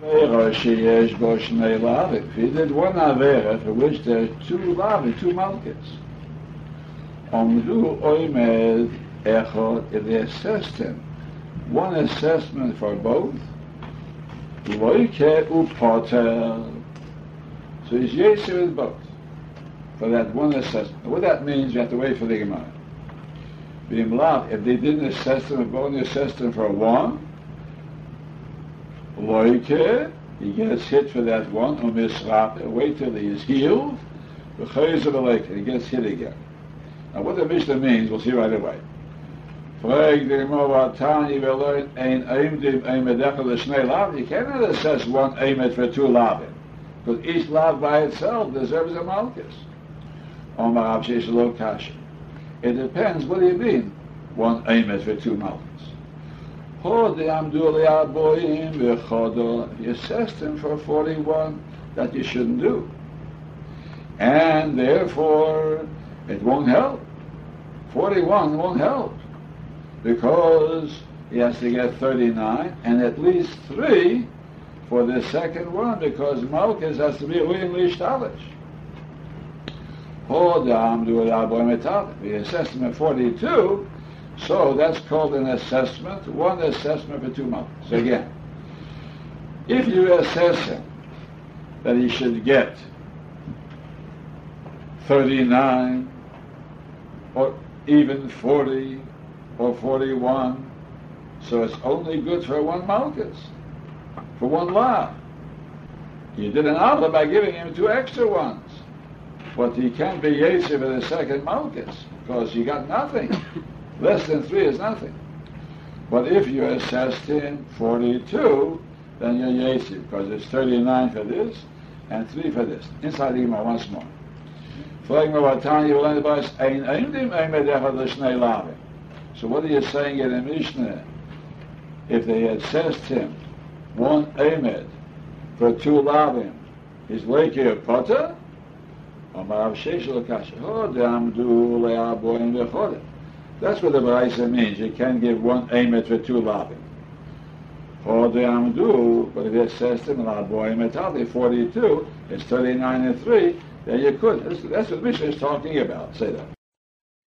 He did one avera for which there are two lavim, two malkits. Omdu oimed echot, they assessed him, one assessment for both, loike upoter. So he's yesir with both for that one assessment. What that means, you have to wait for the Gemara. Bimlav, if they didn't assess them, if only assessed them for one, loike, he gets hit for that one, or misrap, wait till he is healed, and he gets hit again. Now what the Mishnah means, we'll see right away. You cannot assess one aimet for two lavim, because each lav by itself deserves a malchus. It depends, what do you mean, one aimet for two malchus? You assessed him for 41 that you shouldn't do. And therefore, it won't help. 41 won't help because he has to get 39 and at least three for the second one because Malchus has to be really shtalish. The assessment 42, so that's called an assessment, one assessment for two months. So again, if you assess him that he should get 39 or even 40 or 41. So it's only good for one malchus, for one law. You did an Allah by giving him two extra ones. But he can't be Yetziv in the second malchus, because he got nothing. Less than three is nothing. But if you assessed him 42, then you're Yetziv, because it's 39 for this and 3 for this. Inside the Gemara once more. Flag Mavatani Eindim Eimedechad L'Shnei Lavim. So what are you saying in the Mishnah? If they had assessed him one Emed for two Lavim, is a Potter? Omar Sheshes Kasha. Hodamdu oh, Le'aboim V'chodim. That's what the Baraisa means. You can't give one Emed for two Lavim. Hodamdu, but if it says him Le'aboim Etali, 42, it's 39 and 3, then you could. That's, that's what Mishnah is talking about. Say that.